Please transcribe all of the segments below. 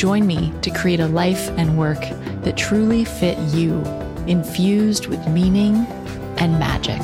Join me to create a life and work that truly fit you, infused with meaning and magic.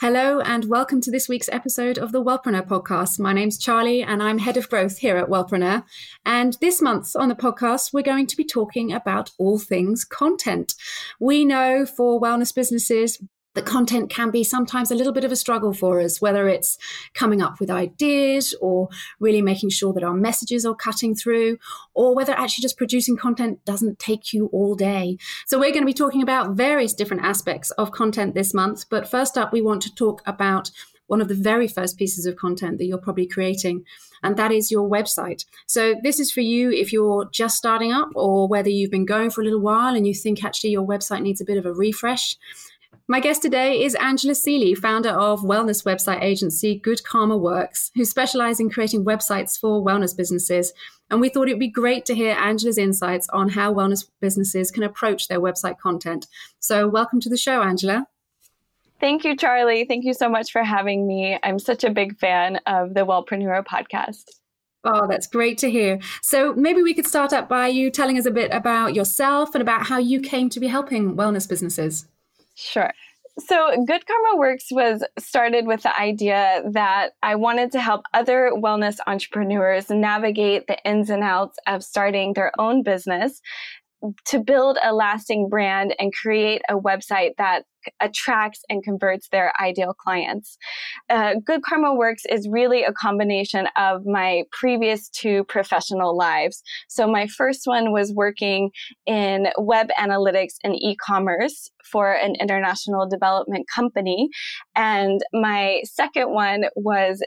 Hello, and welcome to this week's episode of the Wellpreneur podcast. My name's Charlie, and I'm head of growth here at Wellpreneur. And this month on the podcast, we're going to be talking about all things content. We know for wellness businesses, the content can be sometimes a little bit of a struggle for us, whether it's coming up with ideas or really making sure that our messages are cutting through, or whether actually just producing content doesn't take you all day. So, we're going to be talking about various different aspects of content this month. But first up, we want to talk about one of the very first pieces of content that you're probably creating, and that is your website. So, this is for you if you're just starting up or whether you've been going for a little while and you think actually your website needs a bit of a refresh. My guest today is Angela Seely, founder of wellness website agency Good Karma Works, who specialize in creating websites for wellness businesses. And we thought it would be great to hear Angela's insights on how wellness businesses can approach their website content. So, welcome to the show, Angela. Thank you, Charlie. Thank you so much for having me. I'm such a big fan of the Wellpreneur podcast. Oh, that's great to hear. So, maybe we could start up by you telling us a bit about yourself and about how you came to be helping wellness businesses. Sure. So, Good Karma Works was started with the idea that I wanted to help other wellness entrepreneurs navigate the ins and outs of starting their own business to build a lasting brand and create a website that attracts and converts their ideal clients. Uh, Good Karma Works is really a combination of my previous two professional lives. So, my first one was working in web analytics and e commerce for an international development company. And my second one was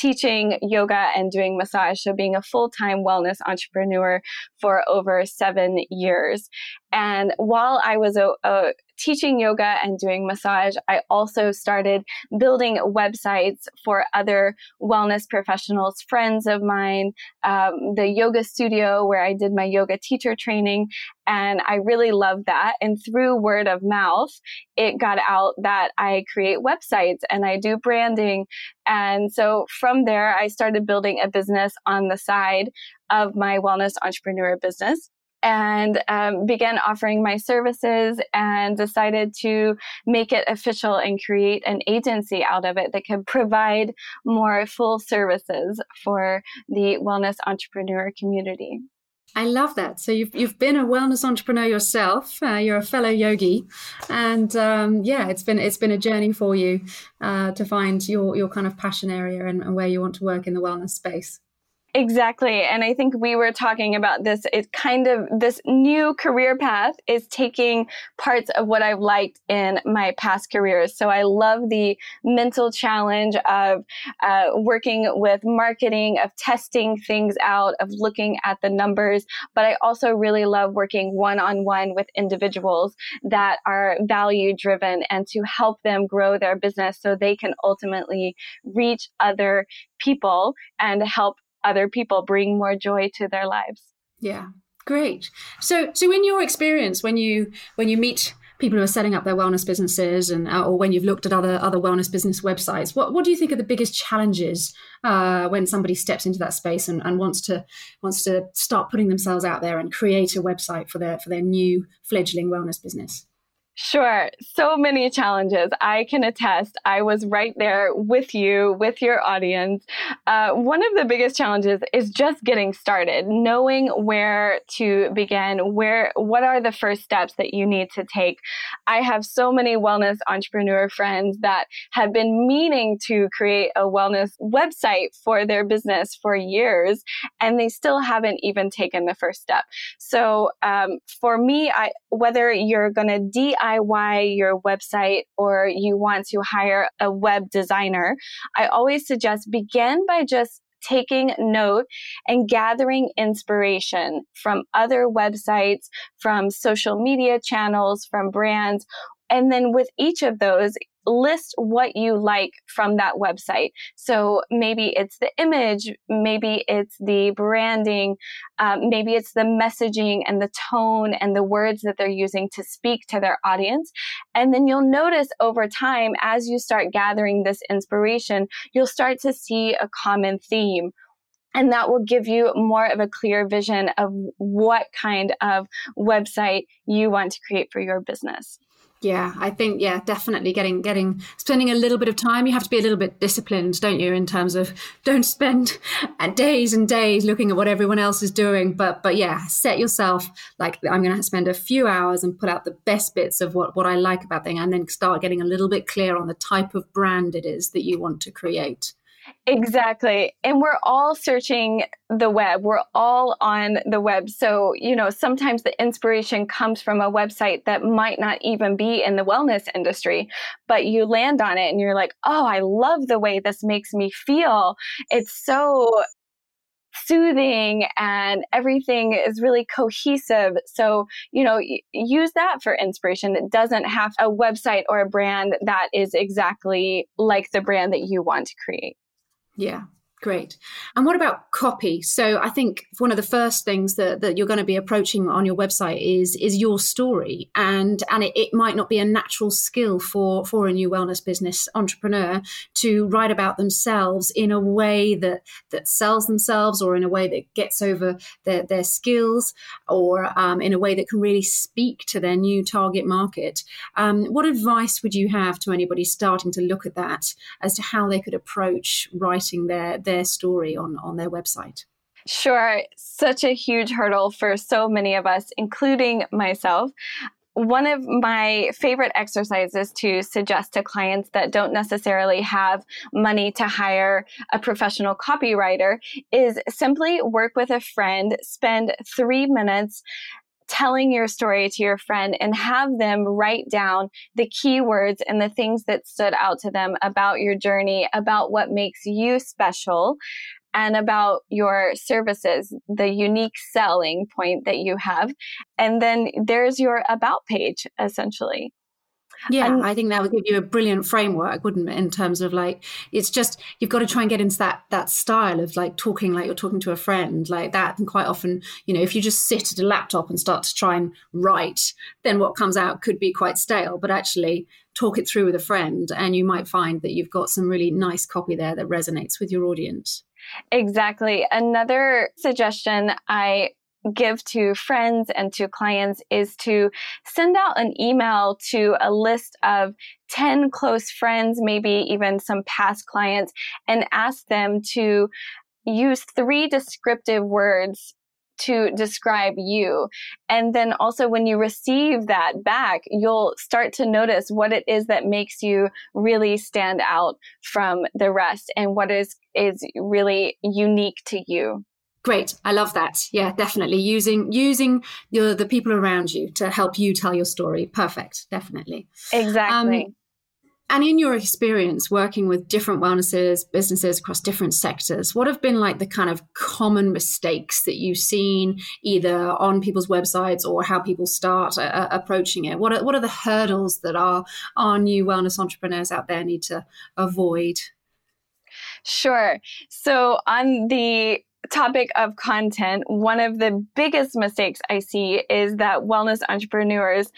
teaching yoga and doing massage. So being a full time wellness entrepreneur for over seven years. And while I was a, a teaching yoga and doing massage, I also started building websites for other wellness professionals, friends of mine, um, the yoga studio where I did my yoga teacher training. And I really loved that. And through word of mouth, it got out that I create websites and I do branding. And so from there, I started building a business on the side of my wellness entrepreneur business and um, began offering my services and decided to make it official and create an agency out of it that could provide more full services for the wellness entrepreneur community. I love that. So you've you've been a wellness entrepreneur yourself. Uh, you're a fellow yogi, and um, yeah, it's been it's been a journey for you uh, to find your your kind of passion area and, and where you want to work in the wellness space. Exactly. And I think we were talking about this. It's kind of this new career path is taking parts of what I've liked in my past careers. So I love the mental challenge of uh, working with marketing, of testing things out, of looking at the numbers. But I also really love working one on one with individuals that are value driven and to help them grow their business so they can ultimately reach other people and help other people bring more joy to their lives. Yeah great. So so in your experience when you when you meet people who are setting up their wellness businesses and uh, or when you've looked at other other wellness business websites what what do you think are the biggest challenges uh, when somebody steps into that space and, and wants to wants to start putting themselves out there and create a website for their for their new fledgling wellness business Sure. So many challenges. I can attest. I was right there with you, with your audience. Uh, one of the biggest challenges is just getting started, knowing where to begin, where, what are the first steps that you need to take. I have so many wellness entrepreneur friends that have been meaning to create a wellness website for their business for years, and they still haven't even taken the first step. So, um, for me, I, whether you're going to DIY DIY your website or you want to hire a web designer, I always suggest begin by just taking note and gathering inspiration from other websites, from social media channels, from brands. And then with each of those, list what you like from that website. So maybe it's the image, maybe it's the branding, um, maybe it's the messaging and the tone and the words that they're using to speak to their audience. And then you'll notice over time, as you start gathering this inspiration, you'll start to see a common theme and that will give you more of a clear vision of what kind of website you want to create for your business. Yeah, I think yeah, definitely getting getting spending a little bit of time. You have to be a little bit disciplined, don't you, in terms of don't spend uh, days and days looking at what everyone else is doing. But but yeah, set yourself like I'm going to spend a few hours and put out the best bits of what what I like about thing, and then start getting a little bit clear on the type of brand it is that you want to create. Exactly. And we're all searching the web. We're all on the web. So, you know, sometimes the inspiration comes from a website that might not even be in the wellness industry, but you land on it and you're like, oh, I love the way this makes me feel. It's so soothing and everything is really cohesive. So, you know, use that for inspiration. It doesn't have a website or a brand that is exactly like the brand that you want to create. Yeah. Great. And what about copy? So I think one of the first things that, that you're going to be approaching on your website is is your story. And and it, it might not be a natural skill for, for a new wellness business entrepreneur to write about themselves in a way that that sells themselves or in a way that gets over their, their skills or um, in a way that can really speak to their new target market. Um, what advice would you have to anybody starting to look at that as to how they could approach writing their, their their story on, on their website? Sure. Such a huge hurdle for so many of us, including myself. One of my favorite exercises to suggest to clients that don't necessarily have money to hire a professional copywriter is simply work with a friend, spend three minutes telling your story to your friend and have them write down the keywords and the things that stood out to them about your journey, about what makes you special, and about your services, the unique selling point that you have. And then there's your about page, essentially. Yeah, and, I think that would give you a brilliant framework, wouldn't it? In terms of like, it's just you've got to try and get into that that style of like talking like you're talking to a friend, like that. And quite often, you know, if you just sit at a laptop and start to try and write, then what comes out could be quite stale. But actually, talk it through with a friend, and you might find that you've got some really nice copy there that resonates with your audience. Exactly. Another suggestion I give to friends and to clients is to send out an email to a list of 10 close friends, maybe even some past clients, and ask them to use three descriptive words to describe you. And then also when you receive that back, you'll start to notice what it is that makes you really stand out from the rest and what is, is really unique to you. Great. I love that. Yeah, definitely. Using using your the people around you to help you tell your story. Perfect. Definitely. Exactly. Um, and in your experience working with different wellnesses, businesses across different sectors, what have been like the kind of common mistakes that you've seen either on people's websites or how people start uh, uh approaching it? What are, what are the hurdles that our, our new wellness entrepreneurs out there need to avoid? Sure. So, on the topic of content, one of the biggest mistakes I see is that wellness entrepreneurs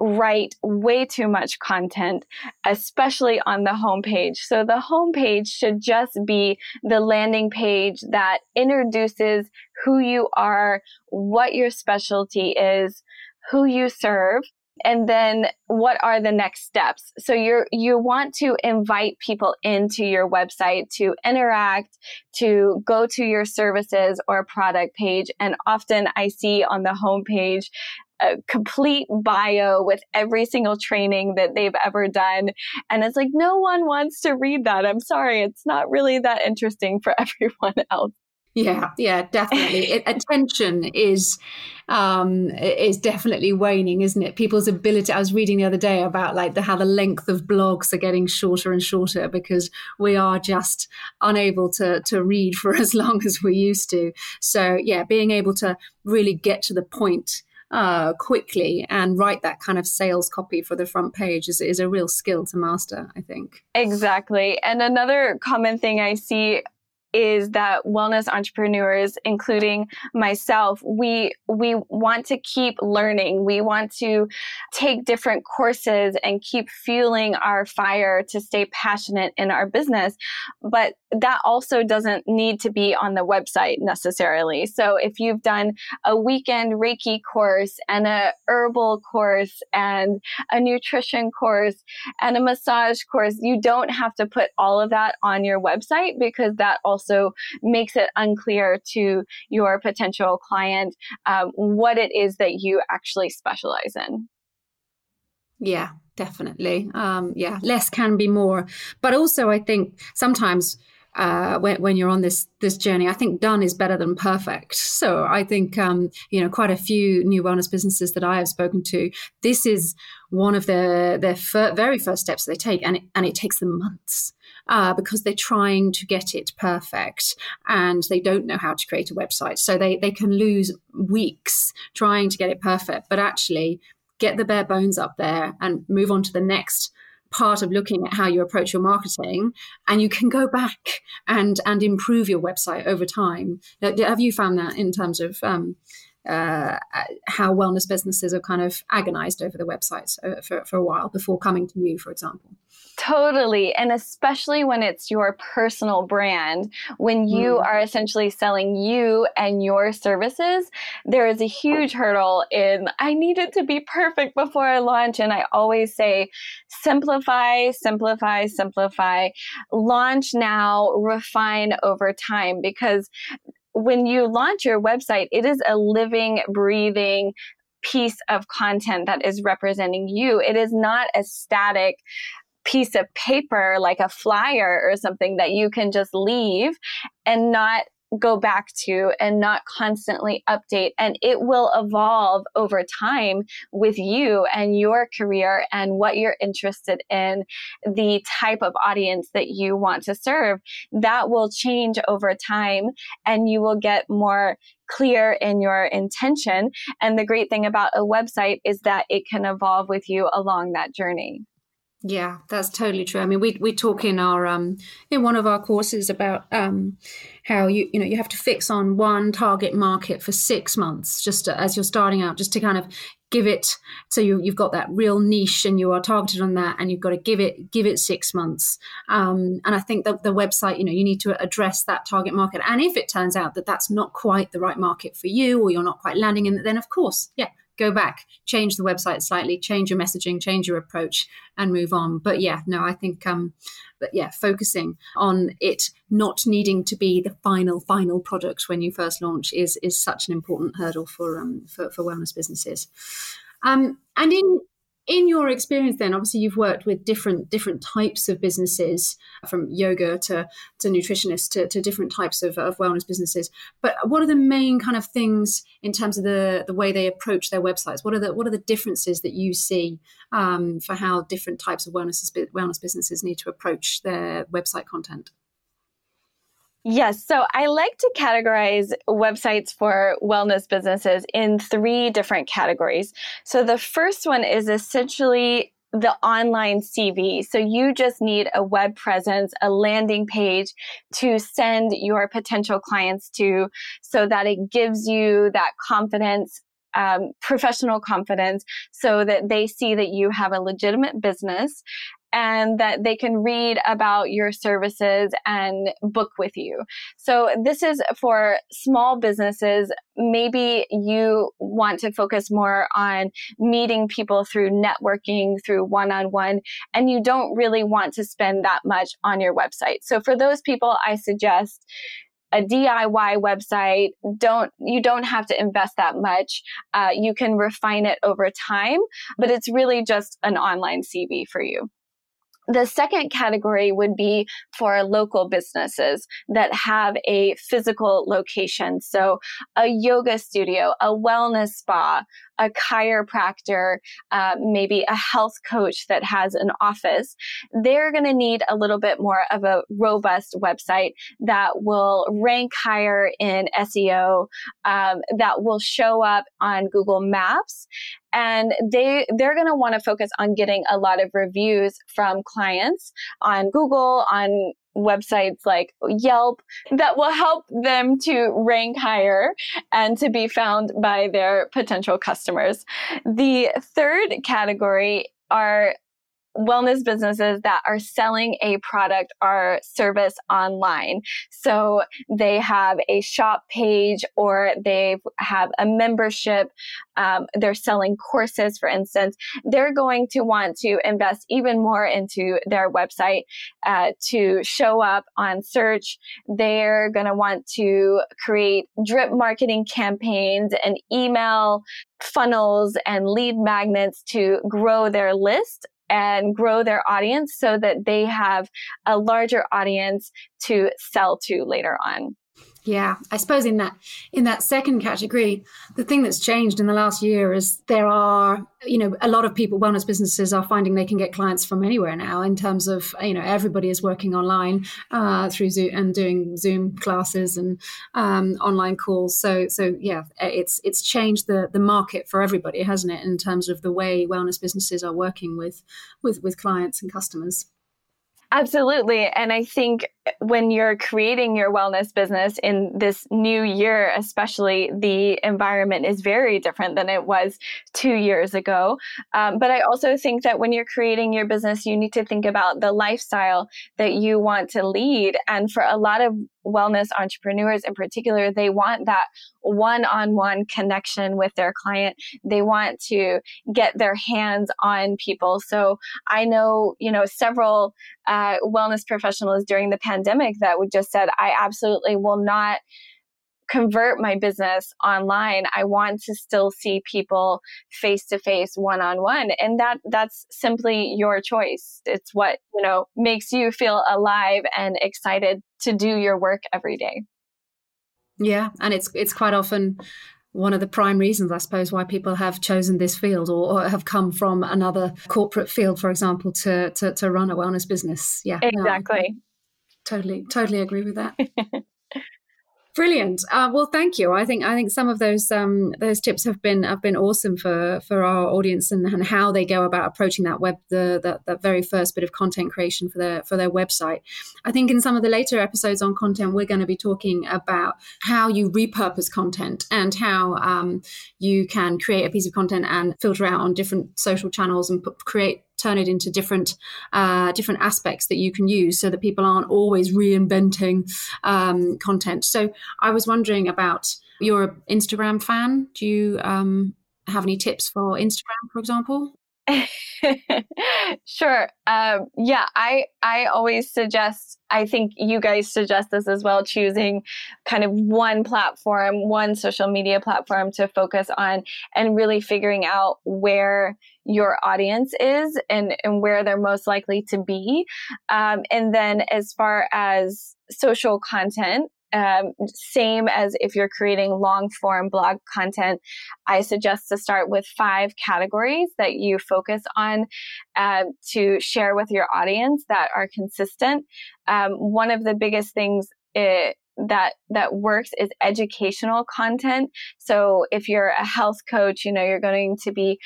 write way too much content, especially on the homepage. So the homepage should just be the landing page that introduces who you are, what your specialty is, who you serve, and then what are the next steps so you're you want to invite people into your website to interact to go to your services or product page and often i see on the homepage a complete bio with every single training that they've ever done. And it's like, no one wants to read that. I'm sorry. It's not really that interesting for everyone else. Yeah, yeah, definitely. it, attention is um, is definitely waning, isn't it? People's ability. I was reading the other day about like the, how the length of blogs are getting shorter and shorter because we are just unable to to read for as long as we used to. So yeah, being able to really get to the point uh, quickly and write that kind of sales copy for the front page is, is a real skill to master, I think. Exactly. And another common thing I see is that wellness entrepreneurs including myself we we want to keep learning. We want to take different courses and keep fueling our fire to stay passionate in our business. But that also doesn't need to be on the website necessarily. So if you've done a weekend reiki course and a herbal course and a nutrition course and a massage course you don't have to put all of that on your website because that also also makes it unclear to your potential client um, what it is that you actually specialize in. Yeah, definitely. Um, yeah, less can be more. But also, I think sometimes uh, when, when you're on this this journey. I think done is better than perfect. So I think um, you know quite a few new wellness businesses that I have spoken to. This is one of their their fir- very first steps they take, and it, and it takes them months. Uh, because they're trying to get it perfect and they don't know how to create a website. So they, they can lose weeks trying to get it perfect, but actually get the bare bones up there and move on to the next part of looking at how you approach your marketing and you can go back and and improve your website over time have you found that in terms of um, uh, how wellness businesses have kind of agonized over the websites uh, for, for a while before coming to you for example Totally. And especially when it's your personal brand, when you mm. are essentially selling you and your services, there is a huge hurdle in I need it to be perfect before I launch. And I always say simplify, simplify, simplify, launch now, refine over time because when you launch your website, it is a living, breathing, piece of content that is representing you. It is not a static piece of paper like a flyer or something that you can just leave and not go back to and not constantly update. And it will evolve over time with you and your career and what you're interested in the type of audience that you want to serve. That will change over time and you will get more clear in your intention. And the great thing about a website is that it can evolve with you along that journey yeah, that's totally true. I mean, we we talk in our um in one of our courses about um how you you know you have to fix on one target market for six months just to, as you're starting out, just to kind of give it so you you've got that real niche and you are targeted on that, and you've got to give it give it six months. Um, and I think that the website, you know, you need to address that target market. And if it turns out that that's not quite the right market for you, or you're not quite landing in, then of course, yeah, go back, change the website slightly, change your messaging, change your approach, and move on. But yeah, no, I think, um, but yeah, focusing on it not needing to be the final final product when you first launch is is such an important hurdle for um for, for wellness businesses. Um, and in in your experience then obviously you've worked with different different types of businesses from yoga to to nutritionists to, to different types of, of wellness businesses. But what are the main kind of things in terms of the the way they approach their websites? What are the what are the differences that you see um, for how different types of wellness wellness businesses need to approach their website content Yes. So I like to categorize websites for wellness businesses in three different categories. So the first one is essentially the online CV. So you just need a web presence, a landing page to send your potential clients to so that it gives you that confidence um, professional confidence so that they see that you have a legitimate business and that they can read about your services and book with you. So this is for small businesses. Maybe you want to focus more on meeting people through networking, through one-on-one, and you don't really want to spend that much on your website. So for those people, I suggest a DIY website, don't you don't have to invest that much. Uh, you can refine it over time, but it's really just an online CV for you. The second category would be for local businesses that have a physical location. So a yoga studio, a wellness spa, a chiropractor, uh, maybe a health coach that has an office. They're going to need a little bit more of a robust website that will rank higher in SEO, um, that will show up on Google Maps and they they're going to want to focus on getting a lot of reviews from clients on Google on websites like Yelp that will help them to rank higher and to be found by their potential customers. The third category are wellness businesses that are selling a product or service online. So they have a shop page or they have a membership. Um, they're selling courses, for instance. They're going to want to invest even more into their website uh, to show up on search. They're going to want to create drip marketing campaigns and email funnels and lead magnets to grow their list and grow their audience so that they have a larger audience to sell to later on. Yeah, I suppose in that in that second category, the thing that's changed in the last year is there are, you know, a lot of people, wellness businesses are finding they can get clients from anywhere now. In terms of, you know, everybody is working online uh, through Zoom and doing Zoom classes and um, online calls. So, so yeah, it's it's changed the the market for everybody, hasn't it? In terms of the way wellness businesses are working with with with clients and customers. Absolutely. And I think when you're creating your wellness business in this new year, especially, the environment is very different than it was two years ago. Um, but I also think that when you're creating your business, you need to think about the lifestyle that you want to lead. And for a lot of wellness entrepreneurs in particular, they want that one on one connection with their client. They want to get their hands on people. So I know, you know, several uh, wellness professionals during the pandemic that would just said, I absolutely will not convert my business online. I want to still see people face to face one on one and that that's simply your choice. It's what you know makes you feel alive and excited to do your work every day. Yeah and it's it's quite often one of the prime reasons, I suppose, why people have chosen this field or, or, have come from another corporate field, for example, to to, to run a wellness business. Yeah, exactly. No, totally, totally agree with that. Brilliant. Uh, well, thank you. I think I think some of those um, those tips have been have been awesome for for our audience and, and how they go about approaching that web the that, that very first bit of content creation for their for their website. I think in some of the later episodes on content, we're going to be talking about how you repurpose content and how um, you can create a piece of content and filter out on different social channels and put, create turn it into different uh, different aspects that you can use so that people aren't always reinventing um, content. So I was wondering about you're an Instagram fan. Do you um, have any tips for Instagram, for example? sure. Um, yeah, I I always suggest. I think you guys suggest this as well. Choosing kind of one platform, one social media platform to focus on, and really figuring out where your audience is and and where they're most likely to be. Um, and then as far as social content, um, same as if you're creating long form blog content, I suggest to start with five categories that you focus on uh, to share with your audience that are consistent. Um, one of the biggest things it, eh, that that works is educational content so if you're a health coach you know you're going to be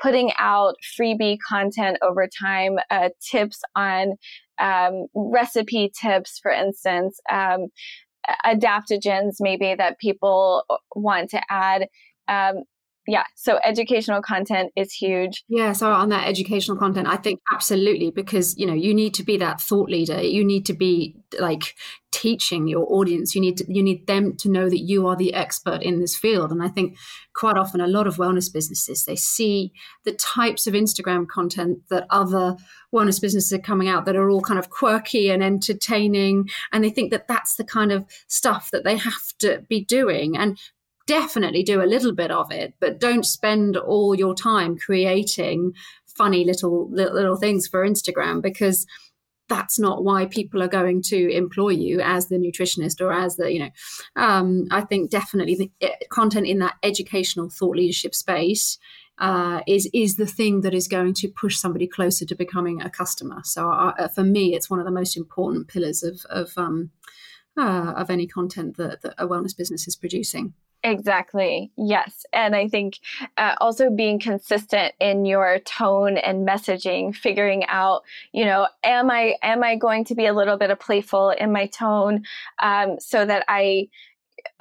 putting out freebie content over time uh, tips on um, recipe tips for instance um, adaptogens maybe that people want to add. Um, yeah, so educational content is huge. Yeah, so on that educational content, I think absolutely because you know you need to be that thought leader. You need to be like teaching your audience. You need to, you need them to know that you are the expert in this field. And I think quite often a lot of wellness businesses they see the types of Instagram content that other wellness businesses are coming out that are all kind of quirky and entertaining, and they think that that's the kind of stuff that they have to be doing. And definitely do a little bit of it, but don't spend all your time creating funny little, little things for Instagram because that's not why people are going to employ you as the nutritionist or as the you know um, i think definitely the eh, content in that educational thought leadership space uh, is is the thing that is going to push somebody closer to becoming a customer. So uh, for me it's one of the most important pillars of of um, uh, of any content that, that a wellness business is producing Exactly. Yes. And I think uh, also being consistent in your tone and messaging, figuring out, you know, am I am I going to be a little bit of playful in my tone um, so that I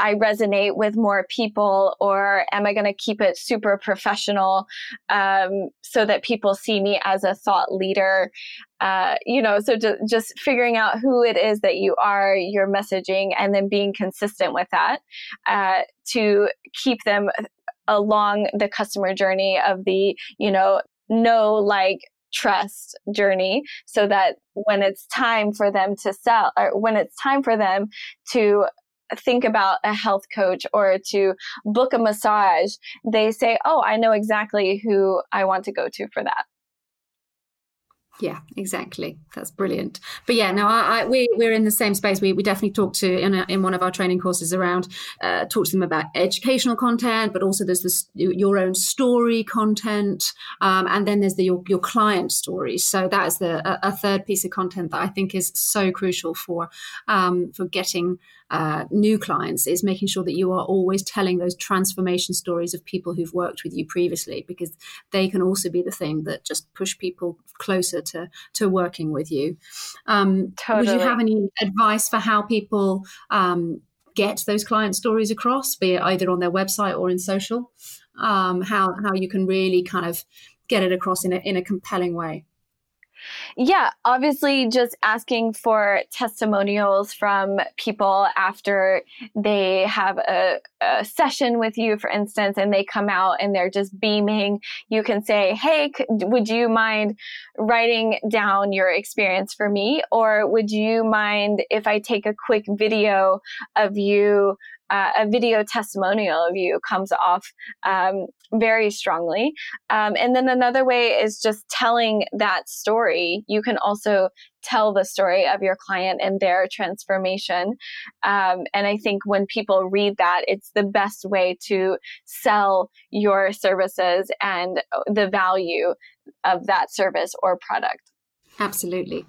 I resonate with more people, or am I going to keep it super professional um, so that people see me as a thought leader? Uh, you know, so just, figuring out who it is that you are, your messaging, and then being consistent with that uh, to keep them along the customer journey of the, you know, know, like, trust journey so that when it's time for them to sell or when it's time for them to think about a health coach or to book a massage, they say, Oh, I know exactly who I want to go to for that. Yeah, exactly. That's brilliant. But yeah, no, I, I, we we're in the same space. We, we definitely talk to in a, in one of our training courses around uh, talk to them about educational content, but also there's this your own story content, um, and then there's the your, your client stories. So that is the a, a, third piece of content that I think is so crucial for um, for getting uh, new clients is making sure that you are always telling those transformation stories of people who've worked with you previously, because they can also be the thing that just push people closer to to working with you. Um, totally. Would you have any advice for how people um, get those client stories across, be it either on their website or in social? Um, how how you can really kind of get it across in a in a compelling way. Yeah, obviously, just asking for testimonials from people after they have a, a, session with you, for instance, and they come out and they're just beaming. You can say, Hey, would you mind writing down your experience for me? Or would you mind if I take a quick video of you uh, a video testimonial of you comes off um, very strongly. Um, and then another way is just telling that story. You can also tell the story of your client and their transformation. Um, and I think when people read that, it's the best way to sell your services and the value of that service or product. Absolutely.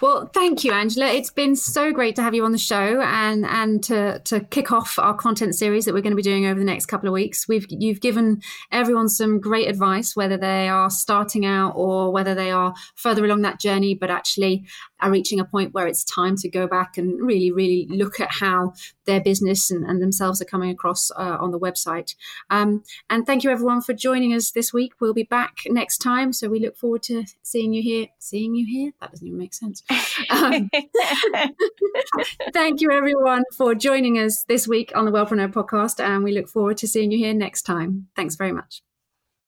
Well, thank you, Angela. It's been so great to have you on the show and and to to kick off our content series that we're going to be doing over the next couple of weeks. We've you've given everyone some great advice, whether they are starting out or whether they are further along that journey, but actually are reaching a point where it's time to go back and really, really look at how their business and, and themselves are coming across uh, on the website. Um, and thank you everyone for joining us this week. We'll be back next time, so we look forward to seeing you here. Seeing you here? That doesn't even make sense. Um, thank you everyone for joining us this week on the Wellpreneur podcast, and we look forward to seeing you here next time. Thanks very much.